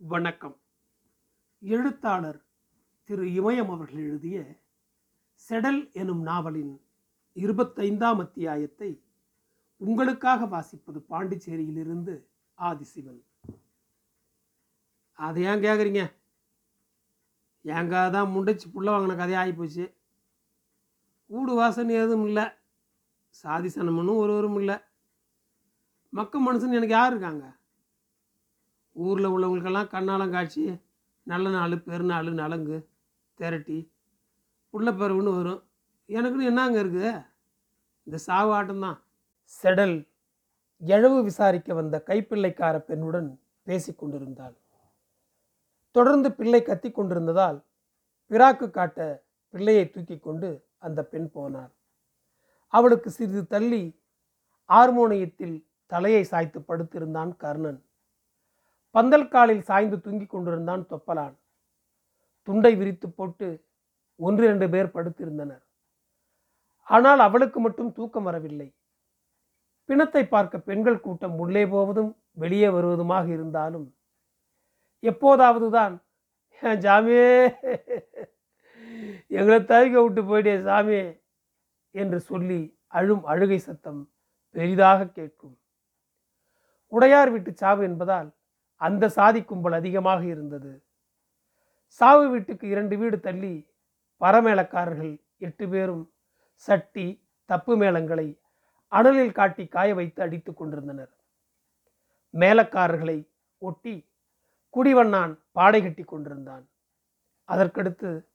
வணக்கம். எழுத்தாளர் திரு இமயம் அவர்கள் எழுதிய செடல் எனும் நாவலின் இருபத்தைந்தாம் அத்தியாயத்தை உங்களுக்காக வாசிப்பது பாண்டிச்சேரியிலிருந்து ஆதிசிவன். அதை ஏன் கேட்குறீங்க ஏங்க தான் முண்டைச்சி புள்ள வாங்கின கதையாக ஆகிப்போச்சு கூடு வாசனை எதுவும் இல்லை. சாதி சனமனும் ஒருவரும் இல்லை. மக்க மனுஷன் எனக்கு யார் இருக்காங்க? ஊரில் உள்ளவங்களுக்கெல்லாம் கண்ணாலங்காய்ச்சி நல்ல நாள் பெருநாள் நலங்கு திரட்டி புள்ளப்பருவுன்னு வரும். எனக்குன்னு என்னங்க இருக்குது இந்த சாவு ஆட்டம்தான். செடல் எழவு விசாரிக்க வந்த கைப்பிள்ளைக்கார பெண்ணுடன் பேசிக் கொண்டிருந்தாள். தொடர்ந்து பிள்ளை கத்தி கொண்டிருந்ததால் பிராக்கு காட்ட பிள்ளையை தூக்கி கொண்டு அந்த பெண் போனார் அவளுக்கு சிறிது தள்ளி ஆர்மோனியத்தில் தலையை சாய்த்து படுத்திருந்தான் கர்ணன். பந்தல் காலில் சாய்ந்து தூங்கிக் கொண்டிருந்தான் தொப்பலான். துண்டை விரித்து போட்டு ஒன்று இரண்டு பேர் படுத்திருந்தனர். ஆனால் அவளுக்கு மட்டும் தூக்கம் வரவில்லை. பிணத்தை பார்க்க பெண்கள் கூட்டம் உள்ளே போவதும் வெளியே வருவதுமாக இருந்தாலும் எப்போதாவதுதான் "ஏன் சாமியே எங்களை தவிக்க விட்டு போயிட்டே சாமி என்று சொல்லி அழும் அழுகை சத்தம் பெரிதாக கேட்கும். உடையார் வீட்டு சாவு என்பதால் அந்த சாதி கும்பல் அதிகமாக இருந்தது. சாவு வீட்டுக்கு இரண்டு வீடு தள்ளி பரமேளக்காரர்கள் எட்டு பேரும் சட்டி தப்பு மேளங்களை அனலில் காட்டி காய வைத்து அடித்துக் கொண்டிருந்தனர். மேலக்காரர்களை ஒட்டி குடிவண்ணான் பாடை கட்டி கொண்டிருந்தான். அதற்கடுத்து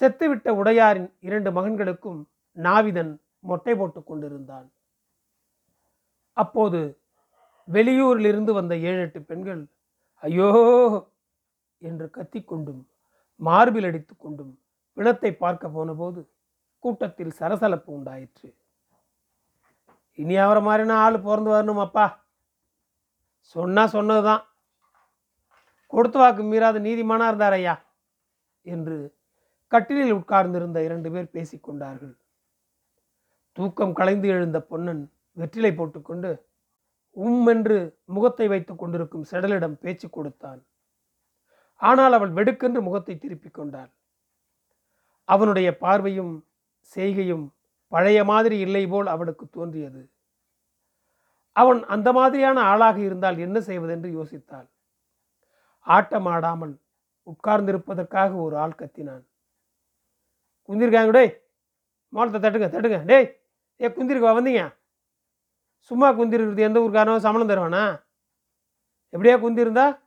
செத்துவிட்ட உடையாரின் இரண்டு மகன்களுக்கும் நாவிதன் மொட்டை போட்டுக் கொண்டிருந்தான். அப்போது வெளியூரிலிருந்து வந்த ஏழு எட்டு பெண்கள் ஐயோ என்று கத்திக்கொண்டும் மார்பில் அடித்து கொண்டும் பிணத்தை பார்க்க போனபோது கூட்டத்தில் சரசலப்பு உண்டாயிற்று. இனி அவரை மாதிரினா ஆள் பிறந்து வரணும் அப்பா? சொன்னா சொன்னதுதான். கொடுத்து வாக்கு மீறாத நீதிமானா இருந்தார் ஐயா என்று கட்டிலில் உட்கார்ந்திருந்த இரண்டு பேர் பேசிக்கொண்டார்கள் தூக்கம் கலைந்து எழுந்த பொன்னன் வெற்றிலை போட்டுக்கொண்டு உம் என்று முகத்தை வைத்துக் கொண்டிருக்கும் செடலிடம் பேச்சு கொடுத்தான். ஆனால் அவள் வெடுக்கென்று முகத்தை திருப்பிக் கொண்டாள். அவனுடைய பார்வையும் செய்கையும் பழைய மாதிரி இல்லை போல் அவளுக்கு தோன்றியது. அவன் அந்த மாதிரியான ஆளாக இருந்தால் என்ன செய்வதென்று யோசித்தாள். ஆட்டம் ஆடாமல் உட்கார்ந்திருப்பதற்காக ஒரு ஆள் கத்தினான். குந்திருக்காங்க டேய் மோளத்தை தட்டுங்க தட்டுங்க டேய் ஏ குந்திருக்கா வந்தீங்க? சும்மா குந்திருக்கிறது எந்த ஊருக்காரனும் சம்பளம் தருவானா? எப்படியா குந்திருந்தா?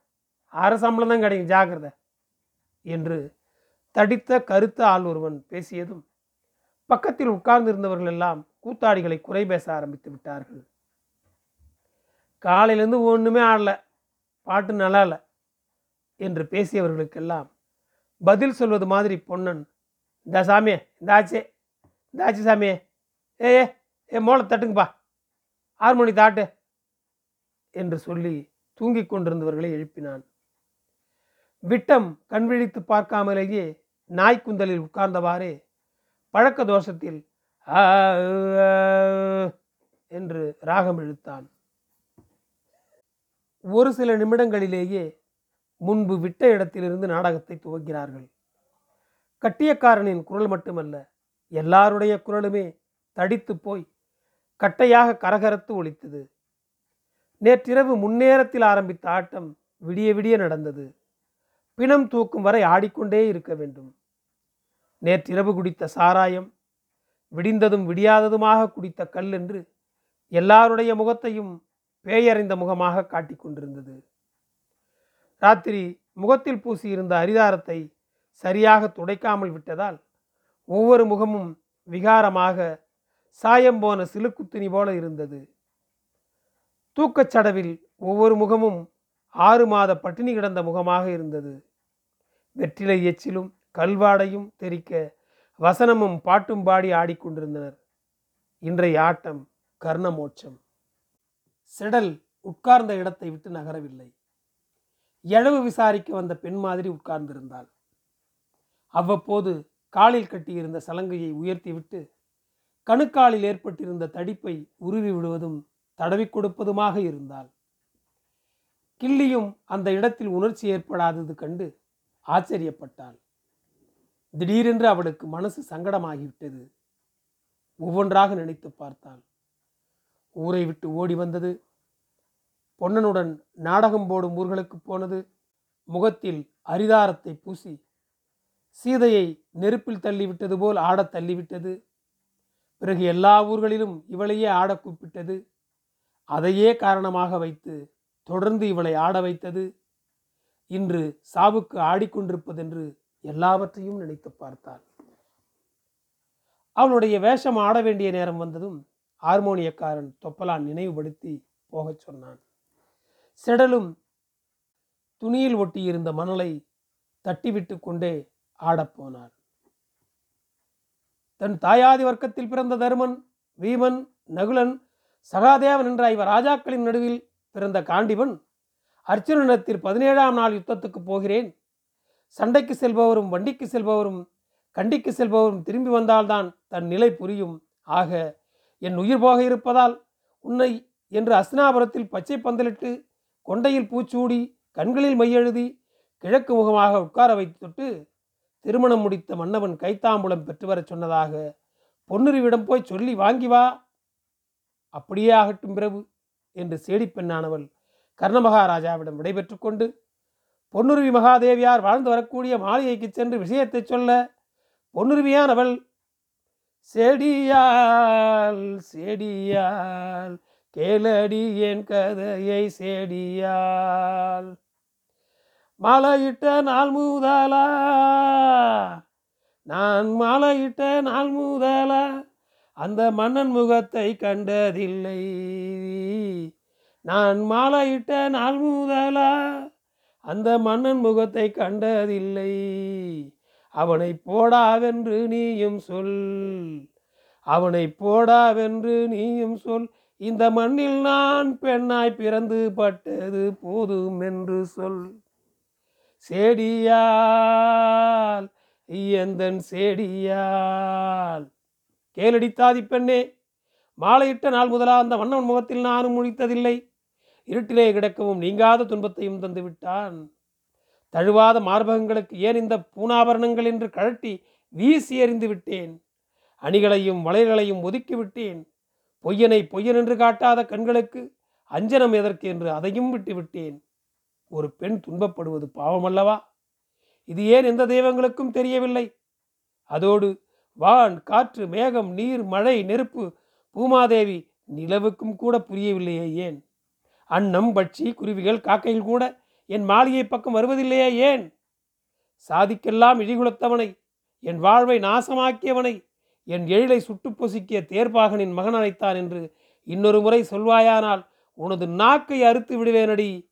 அரை சம்பளம் தான் கிடைக்கும் ஜாக்கிரதை. என்று தடித்த கருத்த ஆள் ஒருவன் பேசியதும் பக்கத்தில் உட்கார்ந்திருந்தவர்கள் எல்லாம் கூத்தாடிகளை குறை பேச ஆரம்பித்து விட்டார்கள். காலையிலேருந்து ஒன்றுமே ஆடலை பாட்டு நல்லா இல்லை என்று பேசியவர்களுக்கெல்லாம் பதில் சொல்வது மாதிரி பொன்னன் இந்த சாமியே இந்தாச்சே இந்தாச்சு சாமியே ஏ ஏ மோளை தட்டுங்கப்பா. ஆறு மணி தாட்டு என்று சொல்லி தூங்கிக் கொண்டிருந்தவர்களை எழுப்பினான். விட்டம் கண்விழித்து பார்க்காமலேயே நாய்க்குந்தலில் உட்கார்ந்தவாறே பழக்க தோஷத்தில் என்று ராகம் இழுத்தான். ஒரு சில நிமிடங்களிலேயே முன்பு விட்ட இடத்திலிருந்து நாடகத்தை துவக்கிறார்கள். கட்டியக்காரனின் குரல் மட்டுமல்ல எல்லாருடைய குரலுமே தடித்து போய் கட்டையாக கரகரத்து ஒலித்தது. நேற்றிரவு முன்னேரத்தில் ஆரம்பித்த ஆட்டம் விடிய விடிய நடந்தது. பிணம் தூக்கும் வரை ஆடிக்கொண்டே இருக்க வேண்டும். நேற்றிரவு குடித்த சாராயம் விடிந்ததும் விடியாததுமாக குடித்த கல் என்று எல்லாருடைய முகத்தையும் பேயறிந்த முகமாக காட்டிக் கொண்டிருந்தது. ராத்திரி முகத்தில் பூசியிருந்த அரிதாரத்தை சரியாக துடைக்காமல் விட்டதால் ஒவ்வொரு முகமும் விகாரமாக சாயம் போன சிலுக்குத்துணி போல இருந்தது. தூக்கச்சடவில் ஒவ்வொரு முகமும் ஆறு மாத பட்டினி கிடந்த முகமாக இருந்தது. வெற்றிலை எச்சிலும் கல்வாடையும் தெரிக்க வசனமும் பாட்டும் பாடி ஆடிக்கொண்டிருந்தனர் இன்றைய ஆட்டம் கர்ணமோட்சம். செடல் உட்கார்ந்த இடத்தை விட்டு நகரவில்லை. எழவு விசாரிக்க வந்த பெண் மாதிரி உட்கார்ந்திருந்தாள். அவ்வப்போது காலில் கட்டியிருந்த சலங்கையை உயர்த்திவிட்டு கணுக்காலில் ஏற்பட்டிருந்த தடிப்பை உருவி விடுவதும் தடவிக் கொடுப்பதுமாக இருந்தால். கிள்ளியும் அந்த இடத்தில் உணர்ச்சி ஏற்படாதது கண்டு ஆச்சரியப்பட்டாள். திடீரென்று அவளுக்கு மனசு சங்கடமாகிவிட்டது. ஒவ்வொன்றாக நினைத்து பார்த்தாள். ஊரை விட்டு ஓடி வந்தது. பொன்னனுடன் நாடகம் போடும் ஊர்களுக்கு போனது. முகத்தில் அரிதாரத்தை பூசி சீதையை நெருப்பில் தள்ளிவிட்டது போல் ஆடத் தள்ளிவிட்டது. பிறகு எல்லா ஊர்களிலும் இவளையே ஆட கூப்பிட்டது. அதையே காரணமாக வைத்து தொடர்ந்து இவளை ஆட வைத்தது. இன்று சாவுக்கு ஆடிக்கொண்டிருப்பதென்று எல்லாவற்றையும் நினைத்து பார்த்தாள். அவளுடைய வேஷம் ஆட வேண்டிய நேரம் வந்ததும் ஹார்மோனியக்காரன் தொப்பலான் நினைவுபடுத்தி போகச் சொன்னான். செடலும் துணியில் ஒட்டியிருந்த மணலை தட்டிவிட்டு கொண்டே ஆடப்போனாள் தன் தாயாதி வர்க்கத்தில் பிறந்த தருமன் வீமன் நகுலன் சகாதேவன் என்ற இவர் ராஜாக்களின் நடுவில் பிறந்த காண்டிவன் அர்ச்சுனத்தில் பதினேழாம் நாள் யுத்தத்துக்கு போகிறேன். சண்டைக்கு செல்பவரும் வண்டிக்கு செல்பவரும் கண்டிக்கு செல்பவரும் திரும்பி வந்தால்தான் தன் நிலை புரியும். ஆக என் உயிர் போக இருப்பதால் உன்னை என்று அஸ்னாபுரத்தில் பச்சை பந்தலிட்டு கொண்டையில் பூச்சூடி கண்களில் மையெழுதி கிழக்கு முகமாக உட்கார வைத்துட்டு திருமணம் முடித்த மன்னவன் கைத்தாம்பூலம் பெற்று வரச் சொன்னதாக பொன்னுருவிடம் போய் சொல்லி வாங்கி வா. அப்படியே ஆகட்டும் பிறகு என்று சேடிப் பெண்ணானவள் கர்ணமகாராஜாவிடம் விடைபெற்று கொண்டு பொன்னுருவி மகாதேவியார் வாழ்ந்து வரக்கூடிய மாளிகைக்கு சென்று விஷயத்தை சொல்ல பொன்னுருவியானவள் செடியால் செடியால் கேளடி என் கதையை செடியால் மாலையிட்ட நாள் முதலா. நான் மாலையிட்ட நாள் முதலா. அந்த மன்னன் முகத்தை கண்டதில்லை. நான் மாலையிட்ட நாள் முதலா. அந்த மன்னன் முகத்தை கண்டதில்லை. அவனை போடாவென்று நீயும் சொல். அவனை போடாவென்று நீயும் சொல். இந்த மண்ணில் நான் பெண்ணாய் பிறந்து பட்டது போதும் என்று சொல். சேடியால் எந்தன் சேடியால். கேளடித்தாதி பெண்ணே மாலையிட்ட நாள் முதலா அந்த வண்ணவன் முகத்தில் நானும் முழித்ததில்லை. இருட்டிலே கிடக்கவும் நீங்காத துன்பத்தையும் தந்து விட்டான் தழுவாத மார்பகங்களுக்கு ஏன் இந்த பூனாபரணங்கள் என்று கழட்டி வீசி எறிந்து விட்டேன் அணிகளையும் வளையல்களையும் ஒதுக்கி விட்டேன் பொய்யனை பொய்யன் என்று காட்டாத கண்களுக்கு அஞ்சனம் எதற்கு என்று அதையும் விட்டு விட்டேன் ஒரு பெண் துன்பப்படுவது பாவமல்லவா? இது ஏன் எந்த தெய்வங்களுக்கும் தெரியவில்லை? அதோடு வான் காற்று மேகம் நீர் மழை நெருப்பு பூமாதேவி நிலவுக்கும் கூட புரியவில்லையே ஏன்? அன்னம் பட்சி குருவிகள் காக்கைகள் கூட என் மாளிகை பக்கம் வருவதில்லையே ஏன்? சாதிக்கெல்லாம் இழிகுலத்தவனை என் வாழ்வை நாசமாக்கியவனை என் எழிலை சுட்டு பொசுக்கிய தேர்பாகனின் மகன் அழைத்தான் என்று இன்னொரு முறை சொல்வாயானால் உனது நாக்கை அறுத்து விடுவேனடி.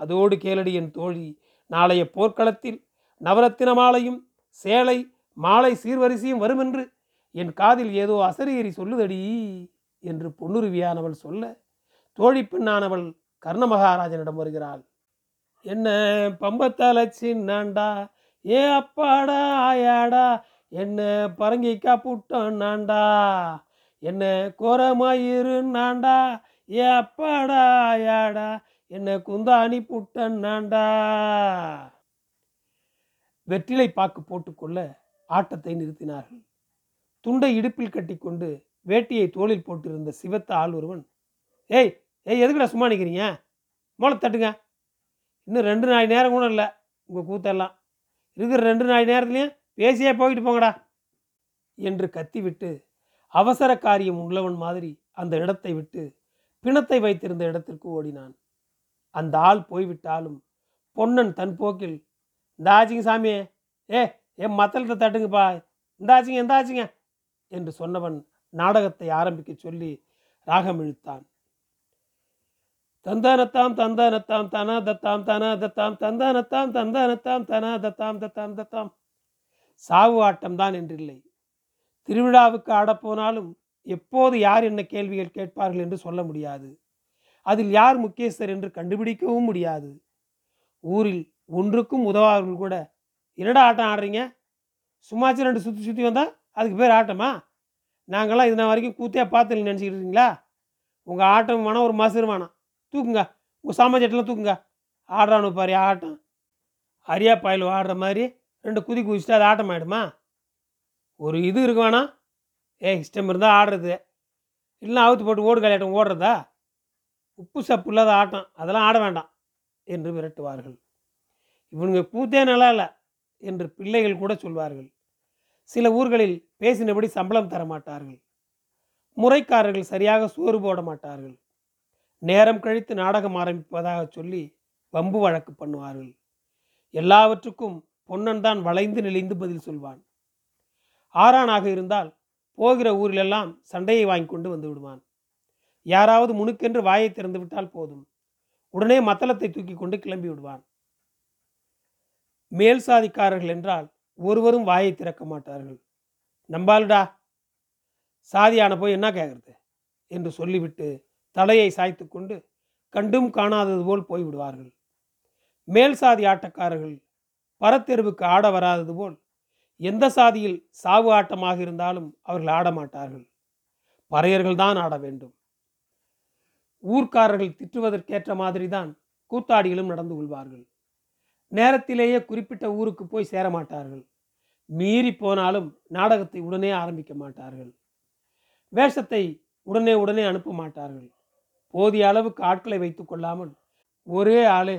அதோடு கேளடி என் தோழி நாளைய போர்க்களத்தில் நவரத்தின மாலையும் சேலை மாலை சீர்வரிசையும் வருமென்று என் காதில் ஏதோ அசரியறி சொல்லுதடி என்று பொன்னுருவியானவள் சொல்ல தோழி பெண்ணானவள் கர்ண மகாராஜனிடம் வருகிறாள். என்ன பம்பத்தால சின்னாண்டா ஏ அப்பாடா ஆயாடா என்ன பரங்கிக்கா புட்டம் நாண்டா என்ன கோரமாயிரு நாண்டா ஏ அப்பாடா ஆயாடா என்ன குந்தாணி புட்டன் நாண்டா? வெற்றிலை பாக்கு போட்டுக்கொள்ள ஆட்டத்தை நிறுத்தினார்கள். துண்டை இடுப்பில் கட்டிக்கொண்டு வேட்டியை தோளில் போட்டிருந்த சிவத்த ஆள் ஒருவன் ஏய் ஏய் எதுக்குடா சும்மா நிற்கிறீங்க மோளை தட்டுங்க. இன்னும் ரெண்டு நாள் நேரம் கூட இல்லை உங்கள் கூத்தெல்லாம். இருக்கிற ரெண்டு நாள் நேரத்துலையும் பேசியே போயிட்டு போங்கடா. என்று கத்திவிட்டு அவசர காரியம் உள்ளவன் மாதிரி அந்த இடத்தை விட்டு பிணத்தை வைத்திருந்த இடத்திற்கு ஓடினான். அந்த ஆள் போய்விட்டாலும் பொன்னன் தன் போக்கில் இந்தாச்சிங்க சாமி ஏ என் மத்தளத்தை தட்டுங்கப்பா. இந்தாச்சிங்க இந்தாச்சிங்க என்று சொன்னவன் நாடகத்தை ஆரம்பிக்க சொல்லி ராகம் இழுத்தான். தந்தானத்தாம் தந்தானத்தாம் தனா தத்தாம் தனா தத்தாம் தந்தானத்தாம் தந்தானத்தாம் தனா தத்தாம் தத்தாம். தத்தாம் சாவு ஆட்டம் தான் என்றில்லை. திருவிழாவுக்கு ஆடப்போனாலும் எப்போது யார் என்ன கேள்விகள் கேட்பார்கள் என்று சொல்ல முடியாது. அதில் யார் முக்கியஸ்தர் என்று கண்டுபிடிக்கவும் முடியாது. ஊரில் ஒன்றுக்கும் உதவாதவர்கள் கூட என்னடா ஆட்டம் ஆடுறீங்க? சும்மாச்சு ரெண்டு சுற்றி சுற்றி வந்தால் அதுக்கு பேர் ஆட்டமா? நாங்களாம் இது வரைக்கும் கூத்தே பார்த்து நினச்சிக்கிட்டு இருக்கீங்களா? உங்கள் ஆட்டம் வேணாம் ஒரு மசரு வேணாம் தூக்குங்க. உங்கள் சாமாஜெட்டெல்லாம் தூக்குங்க. ஆடுறானு பாரு ஆட்டம். அரியா பாயில் ஆடுற மாதிரி ரெண்டு குதி குதிச்சுட்டு அது ஆட்டம் ஆகிடுமா ஒரு இது இருக்கு வேணாம். ஏய் இஷ்டம் இருந்தால் ஆடுறது. இல்லைன்னா அவுத்து போட்டு ஓடு கலையாட்டம் ஓடுறதா? உப்பு சப்பு இல்லாத ஆட்டம். அதெல்லாம் ஆட வேண்டாம் என்று விரட்டுவார்கள் இவனுங்க கூத்தே நல்லா இல்லை என்று பிள்ளைகள் கூட சொல்வார்கள். சில ஊர்களில் பேசினபடி சம்பளம் தர மாட்டார்கள். முறைக்காரர்கள் சரியாக சோறு போட மாட்டார்கள். நேரம் கழித்து நாடகம் ஆரம்பிப்பதாக சொல்லி வம்பு வழக்கு பண்ணுவார்கள். எல்லாவற்றுக்கும் பொன்னன் தான் வளைந்து நெளிந்து பதில் சொல்வான். ஆறானாக இருந்தால் போகிற ஊரிலெல்லாம் சண்டையை வாங்கி கொண்டு வந்து விடுவான். யாராவது முணுக்கென்று வாயை திறந்து விட்டால் போதும். உடனே மத்தளத்தை தூக்கி கொண்டு கிளம்பி விடுவான். மேல் சாதிக்காரர்கள் என்றால் ஒருவரும் வாயை திறக்க மாட்டார்கள். நம்பாலுடா. சாதியான போய் என்ன கேட்கறது என்று சொல்லிவிட்டு தலையை சாய்த்து கொண்டு கண்டும் காணாதது போல் போய்விடுவார்கள் மேல் சாதி ஆட்டக்காரர்கள் பரத்தெருவுக்கு ஆட வராதது போல் எந்த சாதியில் சாவு ஆட்டமாக இருந்தாலும் அவர்கள் ஆட மாட்டார்கள் பறையர்கள் தான் ஆட வேண்டும். ஊர்க்காரர்கள் திட்டுவதற்கேற்ற மாதிரி தான் கூத்தாடிகளும் நடந்து கொள்வார்கள். நேரத்திலேயே குறிப்பிட்ட ஊருக்கு போய் சேர மாட்டார்கள் மீறி போனாலும் நாடகத்தை உடனே ஆரம்பிக்க மாட்டார்கள். வேஷத்தை உடனே உடனே அனுப்ப மாட்டார்கள். போதிய அளவுக்கு ஆட்களை வைத்து கொள்ளாமல் ஒரே ஆளே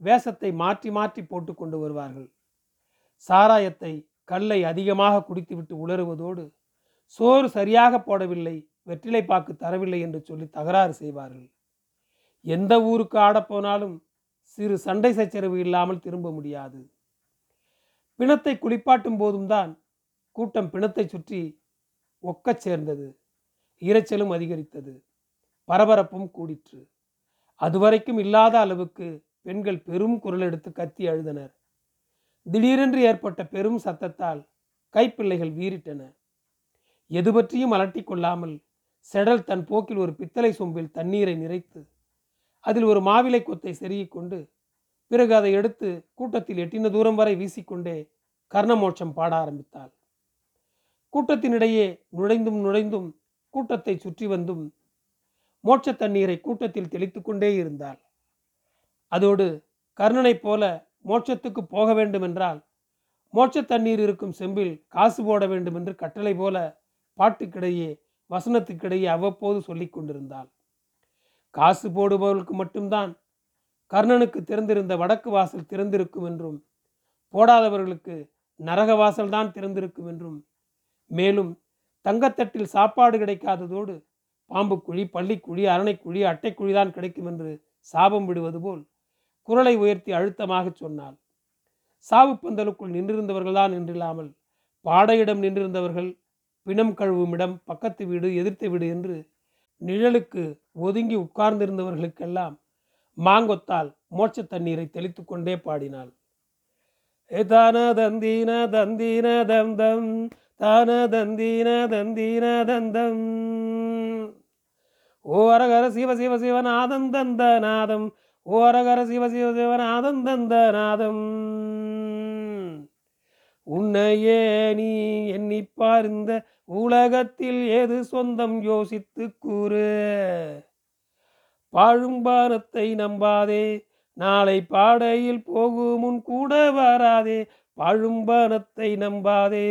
வேஷத்தை மாற்றி மாற்றி போட்டு கொண்டு வருவார்கள். சாராயத்தை கல்லை அதிகமாக குடித்துவிட்டு உளறுவதோடு சோறு சரியாக போடவில்லை வெற்றிலை பாக்கு தரவில்லை என்று சொல்லி தகராறு செய்வார்கள். எந்த ஊருக்கு ஆடப்போனாலும் சிறு சண்டை சச்சரவு இல்லாமல் திரும்ப முடியாது. பிணத்தை குளிப்பாட்டும் போதும் தான் கூட்டம் பிணத்தை சுற்றி ஒக்கச் சேர்ந்தது. இரைச்சலும் அதிகரித்தது. பரபரப்பும் கூடிற்று. அதுவரைக்கும் இல்லாத அளவுக்கு பெண்கள் பெரும் குரல் எடுத்து கத்தி அழுதனர். திடீரென்று ஏற்பட்ட பெரும் சத்தத்தால் கைப்பிள்ளைகள் வீறிட்டன. எது பற்றியும் அலட்டிக் கொள்ளாமல் செடல் தன் போக்கில் ஒரு பித்தளை சொம்பில் தண்ணீரை நிறைத்து அதில் ஒரு மாவிலை கொத்தை செருகிக் கொண்டு பிறகு அதை எடுத்து கூட்டத்தில் எட்டின தூரம் வரை வீசிக்கொண்டே கர்ணமோட்சம் பாட ஆரம்பித்தாள். கூட்டத்தினிடையே நுழைந்தும் நுழைந்தும் கூட்டத்தை சுற்றி வந்தும் மோட்ச தண்ணீரை கூட்டத்தில் தெளித்து கொண்டே இருந்தாள். அதோடு கர்ணனைப் போல மோட்சத்துக்கு போக வேண்டுமென்றால் மோட்ச தண்ணீர் இருக்கும் செம்பில் காசு போட வேண்டும் என்று கட்டளை போல பாட்டுக்கிடையே வசனத்துக்கிடையே அவ்வப்போது சொல்லிக் கொண்டிருந்தாள். காசு போடுபவர்களுக்கு மட்டும்தான் கர்ணனுக்கு திறந்திருந்த வடக்கு வாசல் திறந்திருக்கும் என்றும் போடாதவர்களுக்கு நரக வாசல்தான் திறந்திருக்கும் என்றும் மேலும் தங்கத்தட்டில் சாப்பாடு கிடைக்காததோடு பாம்புக்குழி பள்ளிக்குழி அரணைக்குழி அட்டைக்குழி தான் கிடைக்கும் என்று சாபம் விடுவது போல் குரலை உயர்த்தி அழுத்தமாக சொன்னாள். சாவு பந்தலுக்குள் நின்றிருந்தவர்கள்தான் நின்றில்லாமல் பாடையிடம் நின்றிருந்தவர்கள் பிணம் கழுவும் இடம் பக்கத்து வீடு எதிர்த்த வீடு என்று நிழலுக்கு ஒதுங்கி உட்கார்ந்திருந்தவர்களுக்கெல்லாம் மாங்கொத்தால் மோட்ச தண்ணீரை தெளித்து கொண்டே பாடினாள். தான தந்தீன தந்தீன தந்தம் தான தந்தீன தந்தீன தந்தம் ஓ அரகர சிவ சிவ சிவநாதம் தந்த நாதம் ஓ அரகர சிவ சிவ சிவநாதம் தந்த நாதம். உன்னையே நீ எண்ணி இந்த உலகத்தில் ஏது சொந்தம் யோசித்து கூறு? பாழும்பானத்தை நம்பாதே நாளை பாடையில் போகும் முன் கூட வராதே பாழும்பானத்தை நம்பாதே.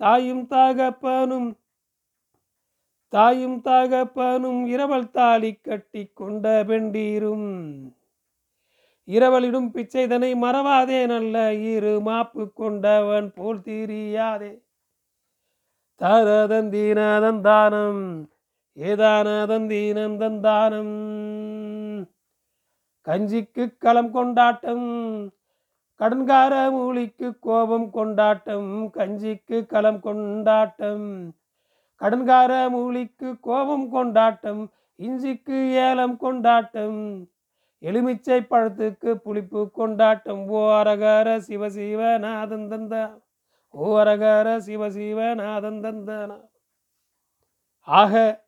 தாயும் தகப்பனும் தாயும் தகப்பனும் இரவல் தாலி கட்டி கொண்ட பெண்டீரும். இரவலிடும் பிச்சைதனை மறவாதே நல்ல இரு மாப்பு கொண்டவன் போல் தீரியாதே. தரதந்தீனதந்தானம் ஏதானதந்தீனம் தந்தானம் கஞ்சிக்கு களம் கொண்டாட்டம் கடன்கார மூலிக்கு கோபம் கொண்டாட்டம் கஞ்சிக்கு களம் கொண்டாட்டம். கடன்கார மூலிக்கு கோபம் கொண்டாட்டம் இஞ்சிக்கு ஏலம் கொண்டாட்டம். எலுமிச்சை பழத்துக்கு புளிப்பு கொண்டாட்டம். ஓ அரகர சிவசிவ நாதன் தந்த. ஓ அரகர சிவசிவ நாதன் ஆக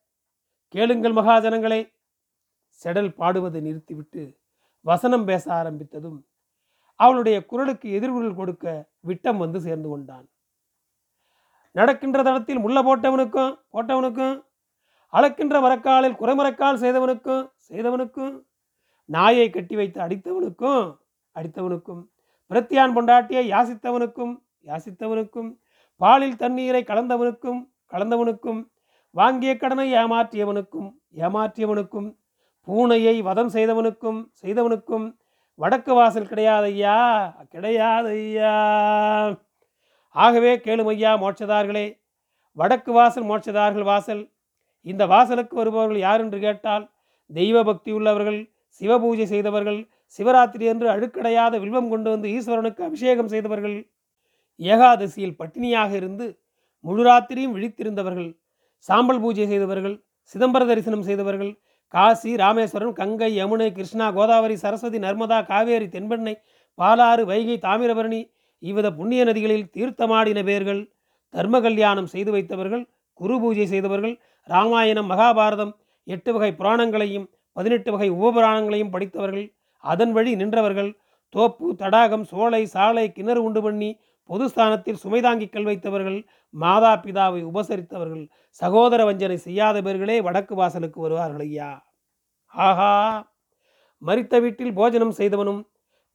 கேளுங்கள் மகாஜனங்களே செடல் பாடுவதை நிறுத்திவிட்டு வசனம் பேச ஆரம்பித்ததும் அவளுடைய குரலுக்கு எதிர்குரல் கொடுக்க விட்டம் வந்து சேர்ந்து கொண்டான். நடக்கின்ற தளத்தில் முள்ள போட்டவனுக்கும் போட்டவனுக்கும் அளக்கின்ற மரக்காலில் குறைமரக்கால் செய்தவனுக்கும் செய்தவனுக்கும் நாயை கட்டி வைத்து அடித்தவனுக்கும் அடித்தவனுக்கும் பிரத்தியான் பொண்டாட்டியை யாசித்தவனுக்கும் யாசித்தவனுக்கும் பாலில் தண்ணீரை கலந்தவனுக்கும் கலந்தவனுக்கும் வாங்கிய கடனை ஏமாற்றியவனுக்கும் ஏமாற்றியவனுக்கும் பூனையை வதம் செய்தவனுக்கும் செய்தவனுக்கும் வடக்கு வாசல் கிடையாதையா கிடையாதையா ஆகவே கேளுமையா மோட்சதார்களே வடக்கு வாசல் மோட்சதார்கள் வாசல். இந்த வாசலுக்கு வருபவர்கள் யார் என்று கேட்டால் தெய்வ பக்தி உள்ளவர்கள் சிவபூஜை செய்தவர்கள் சிவராத்திரி என்று அழுக்கடையாத வில்வம் கொண்டு வந்து ஈஸ்வரனுக்கு அபிஷேகம் செய்தவர்கள் ஏகாதசியில் பட்டினியாக இருந்து முழு ராத்திரியும் விழித்திருந்தவர்கள் சாம்பல் பூஜை செய்தவர்கள் சிதம்பர தரிசனம் செய்தவர்கள் காசி ராமேஸ்வரம் கங்கை யமுனை கிருஷ்ணா கோதாவரி சரஸ்வதி நர்மதா காவேரி தென்பெண்ணை பாலாறு வைகை தாமிரபரணி இவ்வித புண்ணிய நதிகளில் தீர்த்தமாடின பேர்கள் தர்ம கல்யாணம் செய்து வைத்தவர்கள் குரு பூஜை செய்தவர்கள் ராமாயணம் மகாபாரதம் எட்டு வகை புராணங்களையும் பதினெட்டு வகை உபபுராணங்களையும் படித்தவர்கள் அதன் வழி நின்றவர்கள் தோப்பு தடாகம் சோலை சாலை கிணறு உண்டு பண்ணி பொதுஸ்தானத்தில் சுமைதாங்கிக்கல் வைத்தவர்கள் மாதா பிதாவை உபசரித்தவர்கள் சகோதர வஞ்சனை செய்யாத பேர்களே வடக்கு வாசலுக்கு வருவார்கள் ஐயா. ஆஹா! மறித்த வீட்டில் போஜனம் செய்தவனும்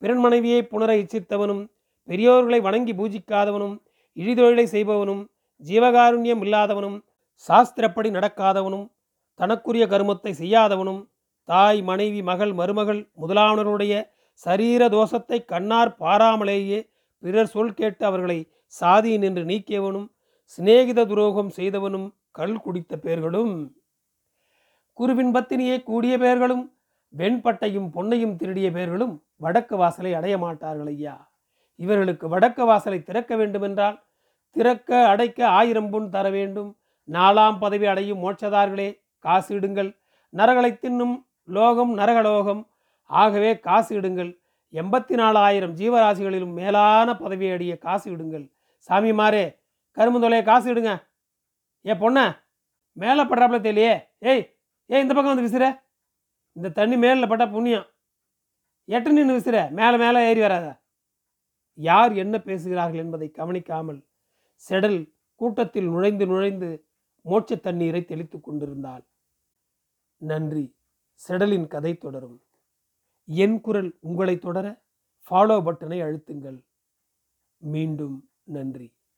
பிறன் மனைவியை புணர இச்சித்தவனும் பெரியோர்களை வணங்கி பூஜிக்காதவனும் இழிதொழிலை செய்பவனும் ஜீவகாருண்யம் இல்லாதவனும் சாஸ்திரப்படி நடக்காதவனும் தனக்குரிய கருமத்தை செய்யாதவனும் தாய் மனைவி மகள் மருமகள் முதலானவருடைய சரீர தோஷத்தை கண்ணார் பாராமலேயே பிறர் சொல் கேட்டு அவர்களை சாதி நின்று நீக்கியவனும் சிநேகித துரோகம் செய்தவனும் கள் குடித்த பேர்களும். குருவின்பத்தினியே கூடிய பேர்களும் வெண்பட்டையும் பொன்னையும் திருடிய பெயர்களும் வடக்கு வாசலை அடைய மாட்டார்கள் ஐயா. இவர்களுக்கு வடக்கு வாசலை திறக்க வேண்டுமென்றால் திறக்க அடைக்க ஆயிரம் பொன் தர வேண்டும். நாலாம் பதவி அடையும் மோட்சதார்களே காசு இடுங்கள். நரகளை தின்னும் லோகம் நரகலோகம். ஆகவே காசு இடுங்கள். எண்பத்தி நாலாயிரம் ஜீவராசிகளிலும் மேலான பதவி அடிய காசு இடுங்கள். சாமிமாரே கரும்புந்தொலையை காசு இடுங்க. ஏ பொண்ண மேலே படுறாப்புல தெரியலையே. ஏய் ஏய் இந்த பக்கம் வந்து விசிற. இந்த தண்ணி மேலில் பட்டா புண்ணியம். எட்டு நின்று விசிற. மேலே மேலே ஏறி வராத. யார் என்ன பேசுகிறார்கள் என்பதை கவனிக்காமல் செடல் கூட்டத்தில் நுழைந்து நுழைந்து மோட்ச தண்ணீரை தெளித்து கொண்டிருந்தாள். நன்றி. செடலின் கதை தொடரும். என் குரல் உங்களை தொடர ஃபாலோ பட்டனை அழுத்துங்கள். மீண்டும் நன்றி.